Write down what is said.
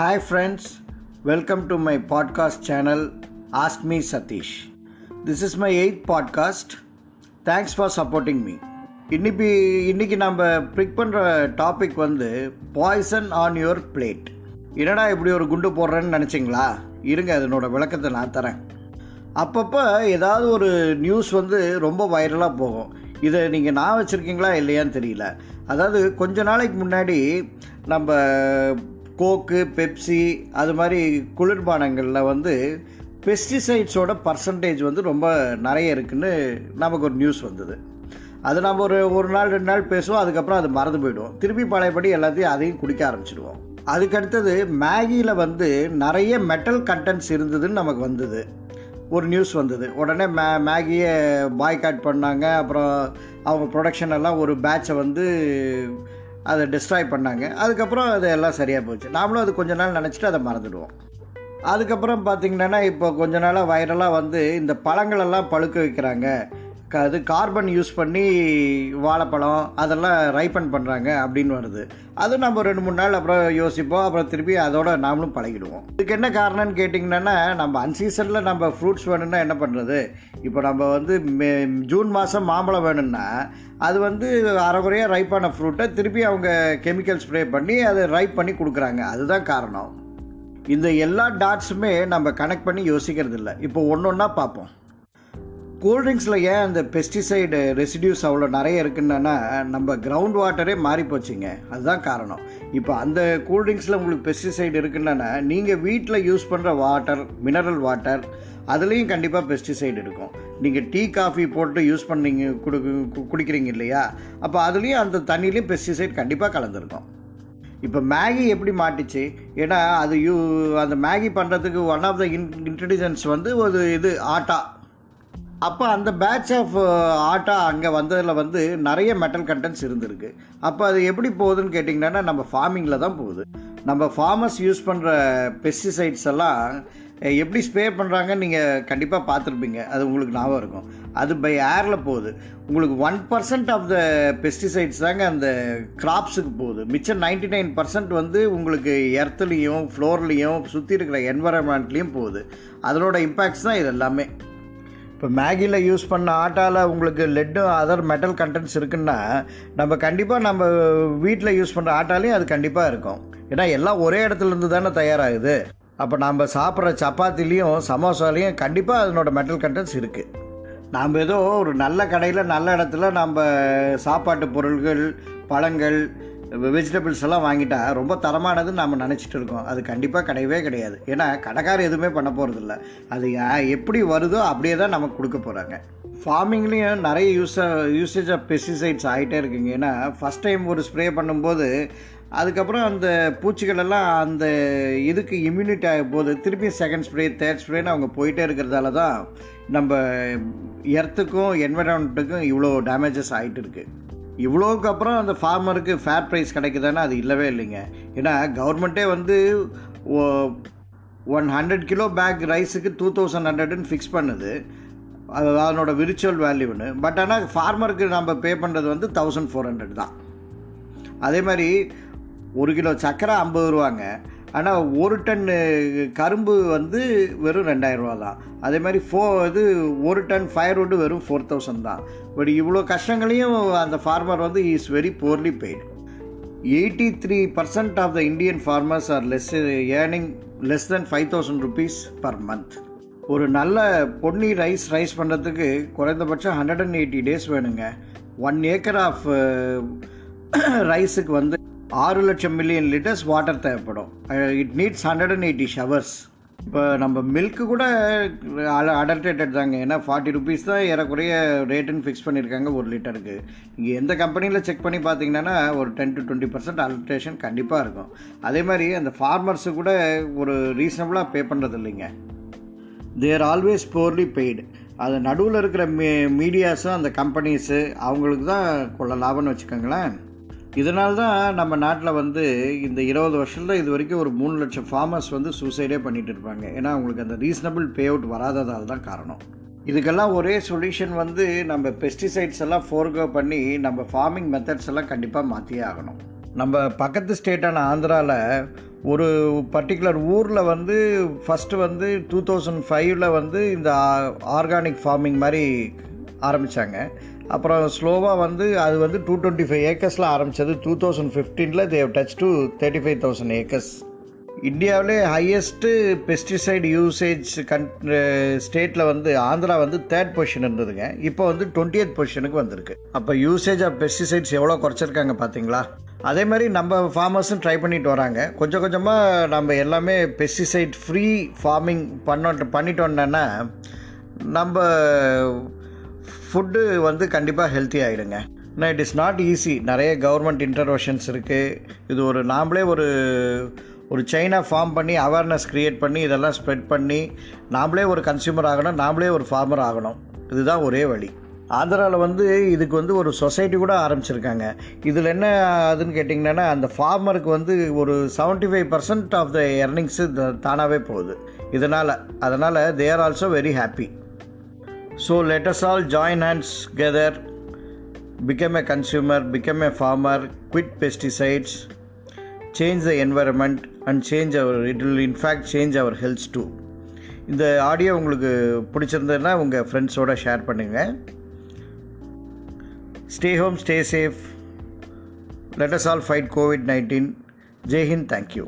Hi friends welcome to my podcast channel ask me Sathish this is my eighth podcast thanks for supporting me இன்னைக்கு இன்னைக்கு நம்ம big பண்ணுற topic வந்து poison on your plate என்னடா இப்படி ஒரு குண்டு போடுறேன்னு நினச்சிங்களா? இருங்க அதனோட விளக்கத்தை நான் தரேன். அப்பப்போ ஏதாவது ஒரு நியூஸ் வந்து ரொம்ப வைரலாக போகும். இதை நீங்கள் நான் வச்சுருக்கீங்களா இல்லையான்னு தெரியல. அதாவது கொஞ்ச நாளைக்கு முன்னாடி நம்ம கோக்கு பெப்சி அது மாதிரி குளிர்பானங்களில் வந்து பெஸ்டிசைட்ஸோட பர்சன்டேஜ் வந்து ரொம்ப நிறைய இருக்குதுன்னு நமக்கு ஒரு நியூஸ் வந்தது. அது நம்ம ஒரு ஒரு நாள் ரெண்டு நாள் பேசுவோம் அதுக்கப்புறம் அது மறந்து போயிடுவோம். திருப்பி பழையபடி எல்லாத்தையும் அதையும் குடிக்க ஆரம்பிச்சிடுவோம். அதுக்கடுத்தது மேகியில் வந்து நிறைய மெட்டல் கண்டென்ட்ஸ் இருந்ததுன்னு நமக்கு வந்தது. ஒரு நியூஸ் வந்தது. உடனே மே மேகியை பாய்காட் பண்ணாங்க. அப்புறம் அவங்க ப்ரொடக்ஷன் எல்லாம் ஒரு பேட்சை வந்து அதை டிஸ்ட்ராய் பண்ணாங்க. அதுக்கப்புறம் அது எல்லாம் சரியாக போச்சு. நாமளும் அது கொஞ்ச நாள் நினச்சிட்டு அதை மறந்துடுவோம். அதுக்கப்புறம் பார்த்திங்கன்னா இப்போ கொஞ்ச நாளாக வைரலாக வந்து இந்த பழங்களெல்லாம் பழுக்க வைக்கிறாங்க. அது கார்பன் யூஸ் பண்ணி வாழைப்பழம் அதெல்லாம் ரைப்பன் பண்ணுறாங்க அப்படின்னு வருது. அது நம்ம ரெண்டு மூணு நாள் அப்புறம் யோசிப்போம் அப்புறம் திருப்பி அதோட நாமளும் பழகிடுவோம். இதுக்கு என்ன காரணம்னு கேட்டிங்கன்னா நம்ம அன்சீசனில் நம்ம ஃப்ரூட்ஸ் வேணும்னா என்ன பண்ணுறது இப்போ நம்ம வந்து மே ஜூன் மாதம் மாம்பழம் வேணும்னா அது வந்து அரைகுறையாக ரைப்பான ஃப்ரூட்டை திருப்பி அவங்க கெமிக்கல் ஸ்ப்ரே பண்ணி அதை ரைப் பண்ணி கொடுக்குறாங்க. அதுதான் காரணம். இந்த எல்லா டாட்ஸுமே நம்ம கனெக்ட் பண்ணி யோசிக்கிறது இல்லை இப்போ ஒன்று ஒன்றா பார்ப்போம். கூல்ட்ரிங்க்ஸில் ஏன் அந்த பெஸ்டிசைடு ரெசிடியூஸ் அவ்வளோ நிறைய இருக்குன்னா நம்ம கிரவுண்ட் வாட்டரே மாறி போச்சுங்க. அதுதான் காரணம். இப்போ அந்த கூல்ட்ரிங்க்ஸில் உங்களுக்கு பெஸ்டிசைடு இருக்குன்னா நீங்கள் வீட்டில் யூஸ் பண்ணுற வாட்டர் மினரல் வாட்டர் அதுலேயும் கண்டிப்பாக பெஸ்டிசைடு இருக்கும். நீங்கள் டீ காஃபி போட்டு யூஸ் பண்ணிங்க குடு குடிக்கிறீங்க இல்லையா? அப்போ அதுலேயும் அந்த தண்ணியிலையும் பெஸ்டிசைட் கண்டிப்பாக கலந்துருக்கும். இப்போ மேகி எப்படி மாட்டிச்சு? ஏன்னா அது யூ அந்த மேகி பண்ணுறதுக்கு one of the in ingredients வந்து ஒரு இது ஆட்டா. அப்போ அந்த பேட்ச் ஆஃப் uh, ஆட்டா அங்கே வந்ததில் வந்து நிறைய மெட்டல் கண்டென்ட்ஸ் இருந்திருக்கு. அப்போ அது எப்படி போகுதுன்னு கேட்டிங்கன்னா நம்ம ஃபார்மிங்கில் தான் போகுது. நம்ம ஃபார்மர்ஸ் யூஸ் பண்ணுற பெஸ்டிசைட்ஸ் எல்லாம் எப்படி ஸ்ப்ரே பண்ணுறாங்கன்னு நீங்கள் கண்டிப்பாக பார்த்துருப்பீங்க. அது உங்களுக்கு ஞாபகம் இருக்கும். அது பை ஏரில் போகுது. உங்களுக்கு one percent of the pesticides தாங்க அந்த கிராப்ஸுக்கு போகுது. மிச்சம் நைன்டி நைன் பர்சன்ட் வந்து உங்களுக்கு எர்த்துலேயும் ஃப்ளோர்லேயும் சுற்றி இருக்கிற என்வரன்மெண்ட்லேயும் போகுது. அதனோட இம்பேக்ட்ஸ் தான் இது எல்லாமே. இப்போ மேகியில் யூஸ் பண்ண ஆட்டாவில் உங்களுக்கு லெட்டும் அதர் மெட்டல் கண்டென்ட்ஸ் இருக்குன்னா நம்ம கண்டிப்பாக நம்ம வீட்டில் யூஸ் பண்ணுற ஆட்டாலையும் அது கண்டிப்பாக இருக்கும். ஏன்னா எல்லாம் ஒரே இடத்துலேருந்து தானே தயாராகுது. அப்போ நம்ம சாப்பிட்ற சப்பாத்திலையும் சமோசாலையும் கண்டிப்பாக அதனோட மெட்டல் கண்டென்ட்ஸ் இருக்குது நாம் ஏதோ ஒரு நல்ல கடையில் நல்ல இடத்துல நம்ம சாப்பாட்டு பொருள்கள் பழங்கள் வெஜிடபிள்ஸ் எல்லாம் வாங்கிட்டா ரொம்ப தரமானதுன்னு நம்ம நினச்சிட்டு இருக்கோம். அது கண்டிப்பாக கிடையவே கிடையாது. ஏன்னா கடைக்காரர் எதுவுமே பண்ண போகிறதில்ல அது எப்படி வருதோ அப்படியே தான் நமக்கு கொடுக்க போகிறாங்க ஃபார்மிங்லேயும் நிறைய யூஸ் யூசேஜ் ஆஃப் பெஸ்டிசைட்ஸ் ஆகிட்டே இருக்குங்க. ஏன்னா ஃபஸ்ட் டைம் ஒரு ஸ்ப்ரே பண்ணும்போது அதுக்கப்புறம் அந்த பூச்சிகள் எல்லாம் அந்த இதுக்கு இம்யூனிட்டி ஆகும் போது திருப்பி செகண்ட் ஸ்ப்ரே தேர்ட் ஸ்ப்ரேன்னு அவங்க போயிட்டே இருக்கிறதால தான் நம்ம எர்த்துக்கும் என்விரான்மெண்ட்டுக்கும் இவ்வளோ டேமேஜஸ் ஆகிட்டு இருக்குது இவ்வளோவுக்கு அப்புறம் அந்த ஃபார்மருக்கு ஃபேர் ப்ரைஸ் கிடைக்குதுன்னா அது இல்லவே இல்லைங்க. ஏன்னா கவர்மெண்ட்டே வந்து ஒன் ஹண்ட்ரட் கிலோ பேக் ரைஸுக்கு டூ தௌசண்ட் ஹண்ட்ரட்னு ஃபிக்ஸ் பண்ணுது. அது அதனோட விர்ச்சுவல் வேல்யூன்னு பட் ஆனால் ஃபார்மருக்கு நம்ம பே பண்ணுறது வந்து தௌசண்ட் ஃபோர் ஹண்ட்ரட் தான். அதே மாதிரி ஒரு கிலோ சர்க்கரை ஐம்பது ரூபாங்க. ஆனால் ஒரு டன் கரும்பு வந்து வெறும் ரெண்டாயிரரூவா தான். அதே மாதிரி ஃபோ இது ஒரு டன் ஃபயர்வுட்டு வெறும் ஃபோர் தௌசண்ட் தான். பட் இவ்வளோ கஷ்டங்களையும் அந்த ஃபார்மர் வந்து is very poorly paid eighty three percent of the Indian farmers are less earning less than five thousand rupees per month ஒரு நல்ல பொன்னி ரைஸ் ரைஸ் பண்ணுறதுக்கு குறைந்தபட்சம் ஹண்ட்ரட் அண்ட் எயிட்டி டேஸ் வேணுங்க. ஒன் ஏக்கர் ஆஃப் ரைஸுக்கு வந்து ஆறு லட்சம் மில்லியன் லிட்டர்ஸ் வாட்டர் தேவைப்படும். It needs hundred and eighty showers இப்போ நம்ம மில்க்கு கூட அடல்டேட்டட் தாங்க. ஏன்னா ஃபார்ட்டி ருபீஸ் தான் ஏறக்குறைய ரேட்டுன்னு ஃபிக்ஸ் பண்ணியிருக்காங்க ஒரு லிட்டருக்கு. இங்கே எந்த கம்பெனியில் செக் பண்ணி பார்த்தீங்கன்னா ஒரு ten to twenty percent adulteration கண்டிப்பாக இருக்கும். அதே மாதிரி அந்த ஃபார்மர்ஸு கூட ஒரு ரீசனபுளாக பே பண்ணுறது இல்லைங்க தேர் ஆல்வேஸ் போர்லி பெய்டு அது நடுவில் இருக்கிற மீ மீடியாஸும் அந்த கம்பெனிஸு அவங்களுக்கு தான் கொள்ள லாபம்னு வச்சுக்கோங்களேன். இதனால தான் நம்ம நாட்டில் வந்து இந்த இருபது வருஷத்தில் இது வரைக்கும் ஒரு மூணு லட்சம் ஃபார்மர்ஸ் வந்து சூசைடே பண்ணிகிட்டு இருப்பாங்க. ஏன்னா அவங்களுக்கு அந்த ரீசனபிள் பே அவுட் வராததால் தான் காரணம். இதுக்கெல்லாம் ஒரே சொல்யூஷன் வந்து நம்ம பெஸ்டிசைட்ஸ் எல்லாம் ஃபோர்கோ பண்ணி நம்ம ஃபார்மிங் மெத்தட்ஸ் எல்லாம் கண்டிப்பாக மாற்றியே ஆகணும். நம்ம பக்கத்து ஸ்டேட்டான ஆந்திராவில் ஒரு பர்டிகுலர் ஊரில் வந்து ஃபஸ்ட்டு வந்து டூ தௌசண்ட் ஃபைவ்ல வந்து இந்த ஆர்கானிக் ஃபார்மிங் மாதிரி ஆரம்பித்தாங்க அப்புறம் ஸ்லோவாக வந்து அது வந்து டூ டுவெண்ட்டி ஃபைவ் ஏக்கர்ஸில் ஆரம்பித்தது டூ தௌசண்ட் ஃபிஃப்டீனில் Dev touch to thirty five thousand acres இந்தியாவிலே ஹையஸ்ட்டு பெஸ்டிசைடு யூசேஜ் கன் ஸ்டேட்டில் வந்து ஆந்திரா வந்து தேர்ட் பொசிஷன் இருந்ததுங்க. இப்போ வந்து டுவெண்ட்டி எய்த் பொசிஷனுக்கு வந்திருக்கு. அப்போ யூசேஜ் ஆஃப் பெஸ்டிசைட்ஸ் எவ்வளோ குறைச்சிருக்காங்க பார்த்தீங்களா அதே மாதிரி நம்ம ஃபார்மர்ஸும் ட்ரை பண்ணிட்டு வராங்க. கொஞ்சம் கொஞ்சமாக நம்ம எல்லாமே பெஸ்டிசைட் ஃப்ரீ ஃபார்மிங் பண்ண பண்ணிட்டோன்னா நம்ம ஃபுட்டு வந்து கண்டிப்பாக ஹெல்த்தி ஆகிடுங்க ஆனால் இட் இஸ் நாட் ஈஸி நிறைய கவர்மெண்ட் இன்டர்வெஷன்ஸ் இருக்குது இது ஒரு நாம்ளே ஒரு ஒரு செயினாக ஃபார்ம் பண்ணி அவேர்னஸ் க்ரியேட் பண்ணி இதெல்லாம் ஸ்ப்ரெட் பண்ணி நாம்ளே ஒரு கன்சியூமர் ஆகணும் நாம்ளே ஒரு ஃபார்மர் ஆகணும். இதுதான் ஒரே வழி. ஆந்திராவில் வந்து இதுக்கு வந்து ஒரு சொசைட்டி கூட ஆரம்பிச்சிருக்காங்க. இதில் என்ன அதுன்னு கேட்டிங்கன்னா அந்த ஃபார்மருக்கு வந்து ஒரு seventy five percent of the earnings தானாகவே போகுது. இதனால் அதனால் they are also very happy so let us all join hands together become a consumer, become a farmer, quit pesticides, change the environment and change our, it will in fact change our health too. இந்த audio உங்களுக்கு பிடிச்சிருந்ததுன்னா உங்கள் ஃப்ரெண்ட்ஸோட share பண்ணுங்கள் stay home stay safe let us all fight covid nineteen ஜெய்ஹிந்த் thank you